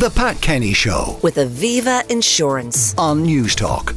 The Pat Kenny Show with Aviva Insurance. on Newstalk.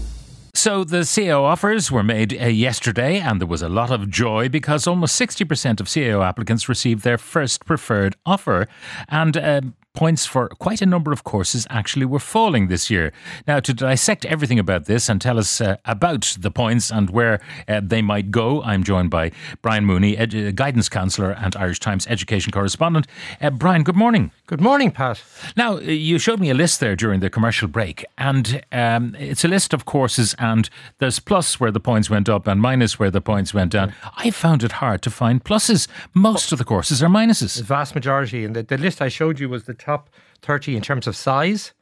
So the CAO offers were made uh, yesterday, and there was a lot of joy because almost 60% of CAO applicants received their first preferred offer. And um, points for quite a number of courses actually were falling this year. Now, to dissect everything about this and tell us uh, about the points and where uh, they might go, I'm joined by Brian Mooney, edu- guidance counsellor and Irish Times education correspondent. Uh, Brian, good morning. Good morning, Pat. Now, uh, you showed me a list there during the commercial break, and um, it's a list of courses, and there's plus where the points went up and minus where the points went down. I found it hard to find pluses. Most of the courses are minuses. The vast majority, and the, the list I showed you was the top 30 in terms of size.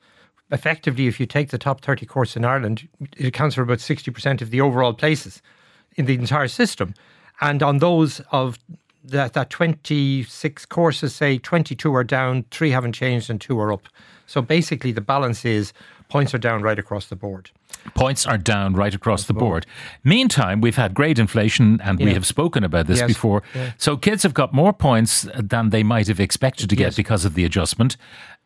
Effectively, if you take the top 30 courses in Ireland, it accounts for about 60% of the overall places in the entire system. And on those of that, that 26 courses, say 22 are down, three haven't changed, and two are up. So basically, the balance is points are down right across the board. Points are down right across the board. Meantime, we've had great inflation, and we have spoken about this Yes. before. Yeah. So kids have got more points than they might have expected to get Yes. because of the adjustment.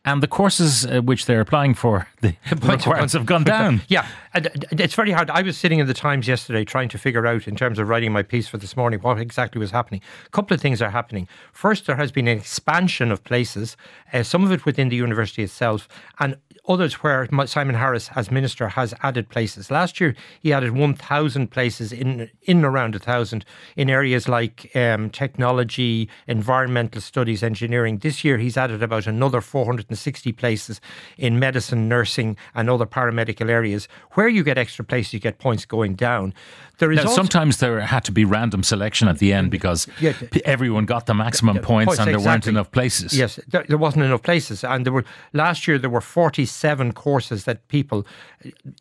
And the courses uh, which they're applying for, the, the points have requirements have gone down. Yeah, and it's very hard. I was sitting in the Times yesterday trying to figure out, in terms of writing my piece for this morning, what exactly was happening. A couple of things are happening. First, there has been an expansion of places, uh, some of it within the university itself, and others where Simon Harris, as minister, has added places. Last year, he added 1,000 places, in, in around 1,000, in areas like um, technology, environmental studies, engineering. This year, he's added about another 460 places in medicine, nursing, and other paramedical areas. Where you get extra places, you get points going down. There is Now, sometimes there had to be random selection at the end because Yeah. everyone got the maximum Yeah, points, points, and there weren't enough places. Yes, there, there wasn't enough places, and there were last year there were forty-seven courses that people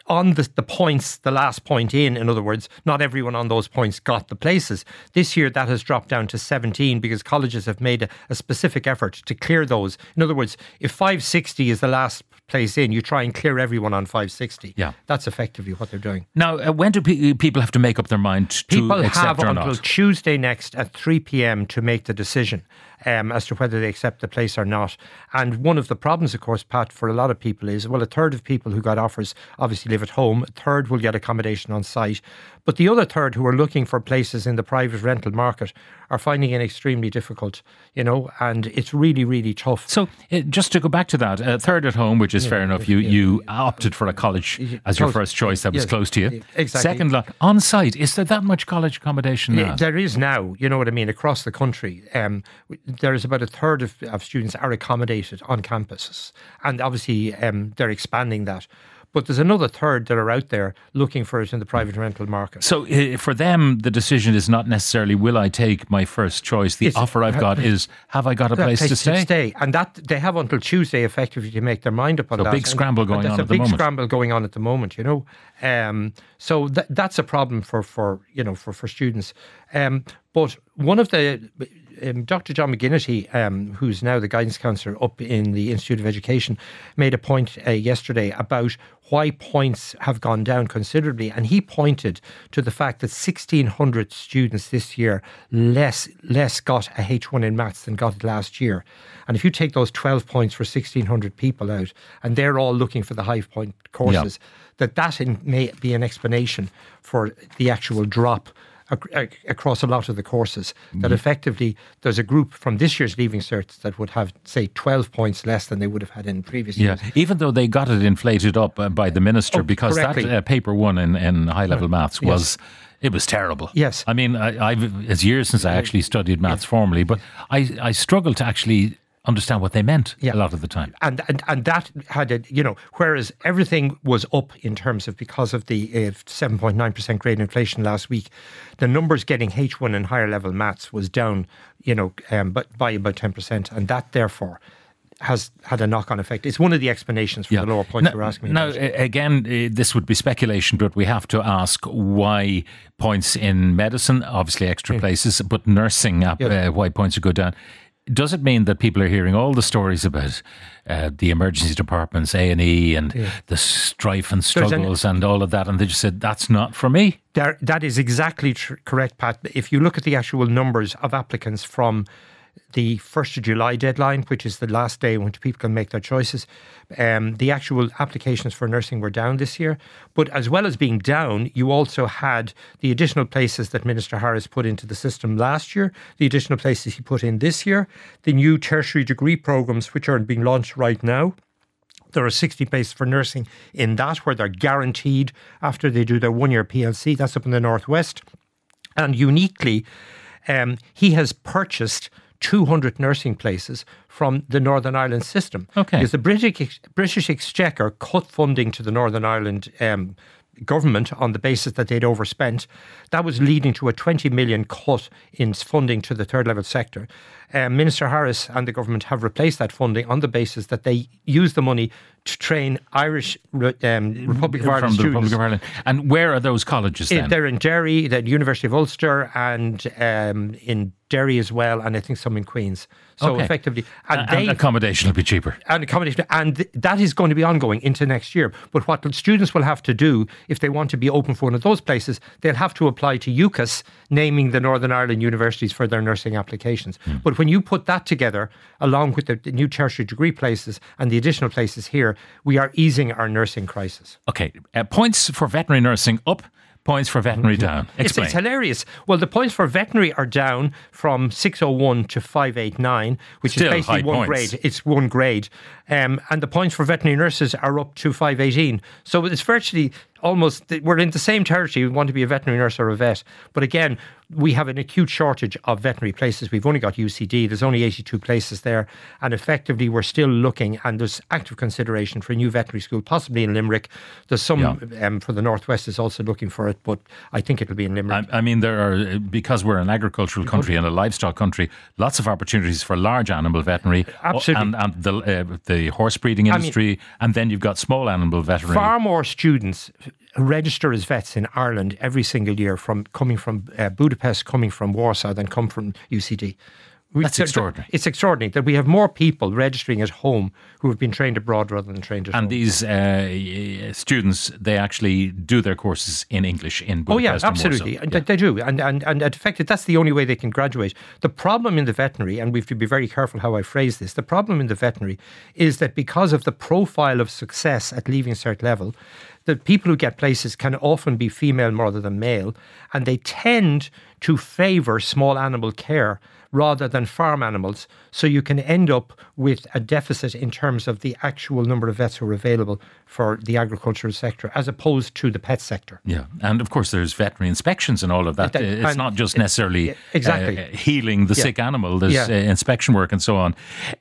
on the, the points, the last point in. In other words, not everyone on those points got the places. This year that has dropped down to seventeen because colleges have made a, a specific effort to clear those. In other words, if five sixty is the last place in, you try and clear everyone on five sixty. Yeah. that's effectively what they're doing. Now, uh, when do pe- people have to make up their mind to People accept have or until not? Tuesday next at 3 p.m. to make the decision um, as to whether they accept the place or not. And one of the problems, of course, Pat, for a lot of people is well, a third of people who got offers obviously live at home, a third will get accommodation on site. But the other third who are looking for places in the private rental market are finding it extremely difficult, you know, and it's really, really tough. So, uh, just to go back to that, uh, third at home, which is fair enough. You you opted for a college as your Close. first choice that was Yes, close to you. exactly. Second, lot on site. Is there that much college accommodation now? Yeah, There is now, you know what I mean, across the country. Um, there is about a third of, of students are accommodated on campuses, and obviously um, they're expanding that. But there's another third that are out there looking for it in the private rental market. So uh, for them, the decision is not necessarily will I take my first choice. The It's- offer I've got is have I got a That place, to stay? Stay, and that they have until Tuesday effectively to make their mind up on So that. big And- scramble and going there's on a at the big scramble going on at the moment, you know. Um, so that, that's a problem for for you know for for students. Um, but one of the um, Dr. John McGinnity, um, who's now the guidance counsellor up in the Institute of Education, made a point uh, yesterday about why points have gone down considerably, and he pointed to the fact that 1,600 students this year less less got a H1 in maths than got it last year. And if you take those 12 points for 1,600 people out, and they're all looking for the high point courses, that that in, may be an explanation for the actual drop ac- ac- across a lot of the courses. That effectively there's a group from this year's Leaving Certs that would have, say, 12 points less than they would have had in previous Yeah, years. even though they got it inflated up uh, by the minister Oh, because correctly. that uh, paper one in, in high level maths was. It was terrible. Yes. I mean, I, I've it's years since I actually studied maths formally, but I I struggled to actually understand what they meant Yeah. a lot of the time. and, and and that had a you know whereas everything was up in terms of because of the uh, seven point nine percent grade inflation last week, the numbers getting H one and higher level maths was down you know um, but by about ten percent, and that therefore has had a knock on effect. It's one of the explanations for the lower points Now, you're asking me. now, about. again, uh, this would be speculation, but we have to ask why points in medicine, obviously extra places, but nursing, uh, Yeah. uh, why points would go down. Does it mean that people are hearing all the stories about uh, the emergency departments, A and E, and the strife and an- struggles and all of that, and they just said that's not for me? There, that is exactly tr- correct, Pat. If you look at the actual numbers of applicants from the 1st of July deadline, which is the last day when people can make their choices. Um, the actual applications for nursing were down this year. But as well as being down, you also had the additional places that Minister Harris put into the system last year, the additional places he put in this year, the new tertiary degree programs, which are being launched right now. There are 60 places for nursing in that where they're guaranteed after they do their one year PLC. That's up in the Northwest. And uniquely, um, he has purchased 200 nursing places from the Northern Ireland system. Okay. Because the British, British Exchequer cut funding to the Northern Ireland um, government on the basis that they'd overspent. That was leading to a 20 million cut in funding to the third level sector. Um, Minister Harris and the government have replaced that funding on the basis that they use the money to train Irish um, Republic of Ireland students. Republic of Ireland. And where are those colleges then? They're in Derry, the University of Ulster, and um, in Derry as well, and I think some in Queens. So Okay. effectively, and, and they accommodation will be cheaper. and accommodation, and th- that is going to be ongoing into next year. But what students will have to do if they want to be open for one of those places, they'll have to apply to UCAS, naming the Northern Ireland universities for their nursing applications. Hmm. But when you put that together, along with the, the new tertiary degree places and the additional places here, we are easing our nursing crisis. Okay, uh, points for veterinary nursing up, points for veterinary down. It's, it's hilarious. Well, the points for veterinary are down from 601 to 589, which Still is basically one points. grade. It's one grade. Um, and the points for veterinary nurses are up to 518. So it's virtually almost, we're in the same territory. We want to be a veterinary nurse or a vet. But again, we have an acute shortage of veterinary places. We've only got UCD. There's only 82 places there. And effectively, we're still looking, and there's active consideration for a new veterinary school, possibly in Limerick. There's some um, for the Northwest is also looking for it, but I think it'll be in Limerick. I, I mean, there are because we're an agricultural country and a livestock country. Lots of opportunities for large animal veterinary, Absolutely. and, and the uh, the horse breeding mean- industry, and then you've got small animal veterinary. Far more students register as vets in Ireland every single year from coming from uh, Budapest, coming from Warsaw, than come from UCD. We- That's extraordinary. It's extraordinary that we have more people registering at home who have been trained abroad rather than trained at home. and these uh, students, they actually do their courses in English in Budapest. Oh yeah, and absolutely. And They, they do, and and and in fact, that's the only way they can graduate. The problem in the veterinary, and we have to be very careful how I phrase this. The problem in the veterinary is that because of the profile of success at leaving a cert level, the people who get places can often be female rather than male, and they tend to favour small animal care rather than farm animals. So you can end up with a deficit in terms of the actual number of vets who are available for the agricultural sector as opposed to the pet sector. Yeah, and of course there's veterinary inspections and all of that. That- it's not just necessarily exactly. uh, healing the Yeah. sick animal. There's Yeah. uh, inspection work and so on.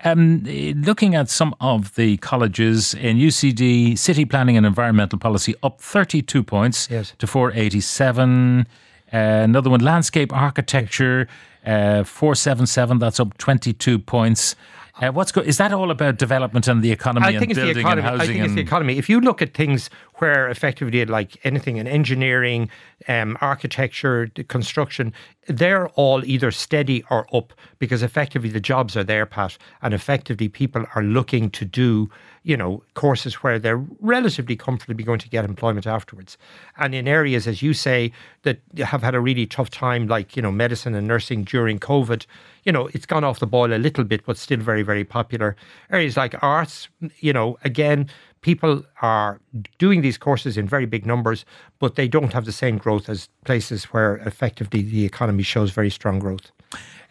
Um, looking at some of the colleges in UCD, city planning and environmental policy up 32 points Yes. to 487. Uh, another one, landscape architecture, uh, Uh, 477. That's up 22 points. Uh, what's go- is that all about development and the economy I and think it's the building economy. and I housing? think it's the economy. If you look at things where effectively, like anything in engineering, um, architecture, construction, they're all either steady or up because effectively the jobs are there, Pat, and effectively people are looking to do, you know, courses where they're relatively comfortably going to get employment afterwards. And in areas, as you say, that have had a really tough time, like you know, medicine and nursing during COVID, you know, it's gone off the boil a little bit, but still very, very popular. Areas like arts, you know, again, people are doing these courses in very big numbers, but they don't have the same growth as places where effectively the economy shows very strong growth.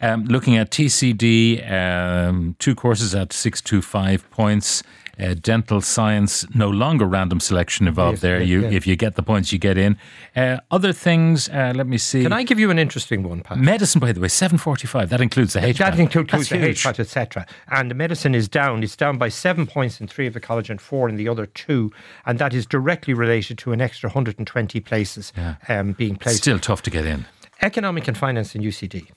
Um, looking at TCD, um, two courses at 625 points. Uh, dental science, no longer random selection involved Yes, there. yeah, you, yeah. If you get the points, you get in. Uh, other things, uh, let me see. Can I give you an interesting one, Pat? Medicine, by the way, 745. That includes the HPAT. That includes That's the huge. HPAT, etc. And the medicine is down. It's down by seven points in three of the college and four in the other two. And that is directly related to an extra 120 places um, being placed. Still tough to get in. Economic and finance in UCD.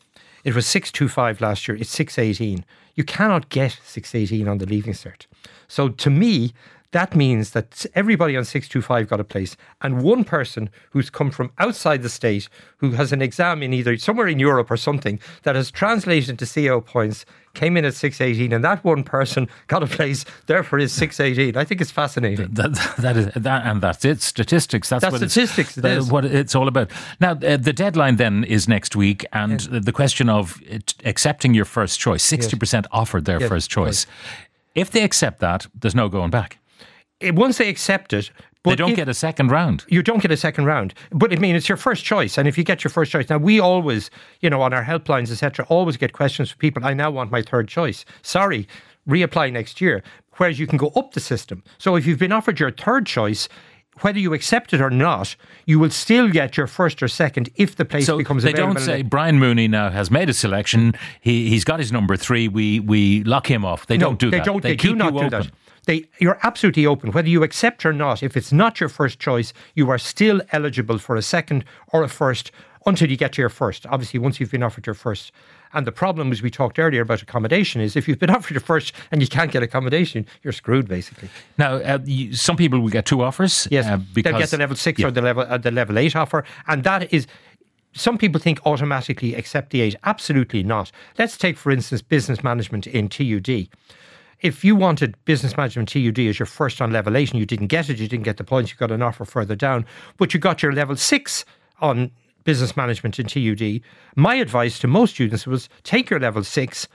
It was 625 last year. It's 618. You cannot get 618 on the leaving cert. So to me, that means that everybody on 625 got a place, and one person who's come from outside the state, who has an exam in either somewhere in Europe or something, that has translated to CAO points, came in at 618, and that one person got a place, therefore is 618. I think it's fascinating. That, that is that, and that's it. Statistics. That's, That's what statistics, It's, it is. what it's all about. Now, uh, the deadline then is next week, and the question of accepting your first choice. Sixty percent offered their Yes, first choice. If they accept that, there's no going back. Eh, Once they accept it, but They don't if- get a second round. you don't get a second round. But I mean, it's your first choice, and if you get your first choice, now we always, you know, on our helplines, etc., always get questions from people. I now want my third choice. Sorry, reapply next year. Whereas you can go up the system. So if you've been offered your third choice. Whether you accept it or not, you will still get your first or second if the place So becomes they available. don't say Brian Mooney now has made a selection. He he's got his number three. We we lock him off. They no, don't do they that. Don't, they, keep do not you do that. They, you're absolutely open, whether you accept or not. If it's not your first choice, you are still eligible for a second or a first until you get to your first. Obviously, once you've been offered your first. And the problem, as we talked earlier about accommodation, is if you've been offered your first and you can't get accommodation, you're screwed, basically. Now, uh, you, some people will get two offers. Yes, uh, because they'll get the level six Yeah. or the level uh, the level eight offer, and that is. Some people think automatically accept the eight. Absolutely not. Let's take, for instance, business management in TUD. If you wanted business management TUD as your first on level eight and you didn't get it, you didn't get the points, you got an offer further down, but you got your level six on business management in TUD. My advice to most students was take your level six,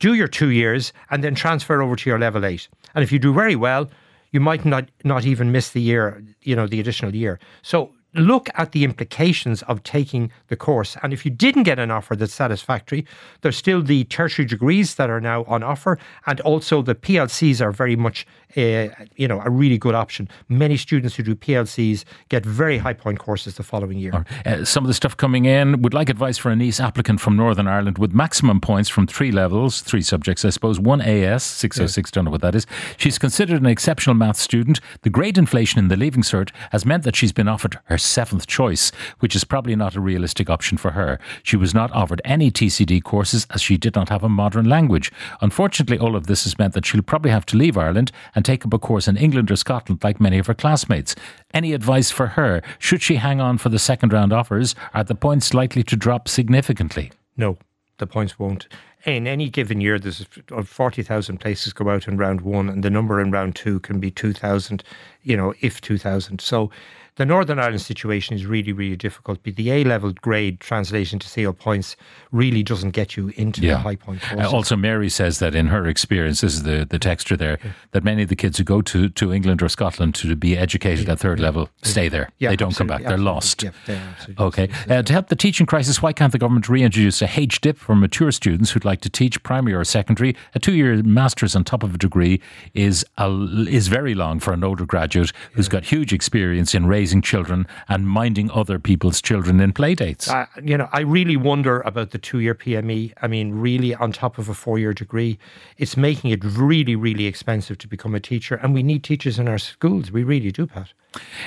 do your two years, and then transfer over to your level eight. And if you do very well, you might not not even miss the year, you know, the additional year. So look at the implications of taking the course. And if you didn't get an offer that's satisfactory, there's still the tertiary degrees that are now on offer, and also the PLCs are very much, uh, you know, a really good option. Many students who do PLCs get very high point courses the following year. Uh, some of the stuff coming in would like advice for a niece applicant from Northern Ireland with maximum points from three levels, three subjects, I suppose. One AS, 606, don't know what that is. She's considered an exceptional maths student. The great inflation in the Leaving Cert has meant that she's been offered her seventh choice, which is probably not a realistic option for her. She was not offered any TCD courses as she did not have a modern language. Unfortunately, all of this has meant that she'll probably have to leave Ireland and take up a course in England or Scotland like many of her classmates. Any advice for her? Should she hang on for the second round offers? Are the points likely to drop significantly? No, the points won't. In any given year, there's uh, 40,000 places go out in round one, and the number in round two can be 2,000, you know, if 2,000. So the Northern Ireland situation is really, really difficult. But the A level grade translation to CAO points really doesn't get you into the high point Uh, also, Mary says that in her experience, this is the, the texture there, that many of the kids who go to, to England or Scotland to be educated at third level stay there. Yeah, they don't come back. They're lost. Yeah, they are Okay. Uh, to help the teaching crisis, why can't the government reintroduce a HDIP for mature students who'd like to teach primary or secondary? A two-year master's on top of a degree is a, is very long for an older graduate who's got huge experience in raising children and minding other people's children in playdates. Uh, you know, I really wonder about the two year PME. I mean, really, on top of a four year degree, it's making it really, really expensive to become a teacher. And we need teachers in our schools. We really do, Pat.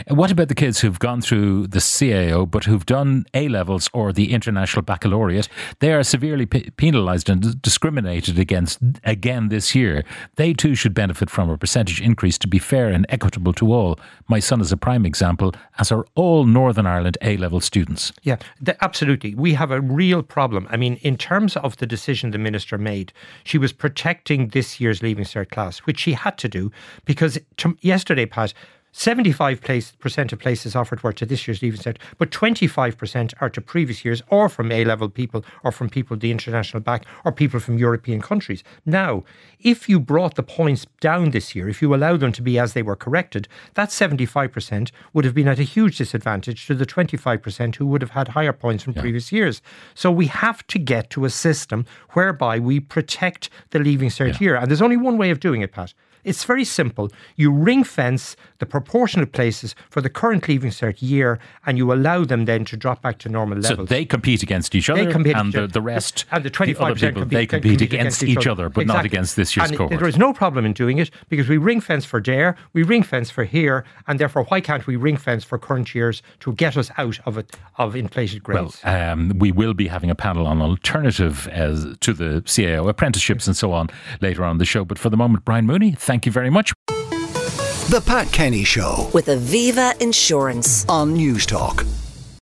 What about the kids who've gone through the CAO but who've done A levels or the International Baccalaureate? They are severely pe- penalised and discriminated against again this year. They too should benefit from a percentage increase to be fair and equitable to all. My son is a prime example, as are all Northern Ireland A level students. Yeah, th- absolutely. We have a real problem. I mean, in terms of the decision the minister made, she was protecting this year's Leaving Cert class, which she had to do because to, yesterday, Pat, 75% of places offered were to this year's Leaving Cert, but 25% are to previous years or from A level people or from people the international back or people from European countries. Now, if you brought the points down this year, if you allow them to be as they were corrected, that 75% would have been at a huge disadvantage to the 25% who would have had higher points from previous years. So we have to get to a system whereby we protect the Leaving Cert year. And there's only one way of doing it, Pat. It's very simple. You ring fence the proportion of places for the current Leaving Cert year and you allow them then to drop back to normal levels. So they compete against each other, compete and the, the rest, and the 25% other people, compete, they compete, against, each other, but not against this year's and cohort. There is no problem in doing it because we ring fence for DARE, we ring fence for HEAR, and therefore why can't we ring fence for current years to get us out of it of inflated Well, grades? um, we will be having a panel on alternative as to the CAO apprenticeships and so on later on in the show. But for the moment, Brian Mooney, thank you very much. The Pat Kenny Show with Aviva Insurance. on Newstalk.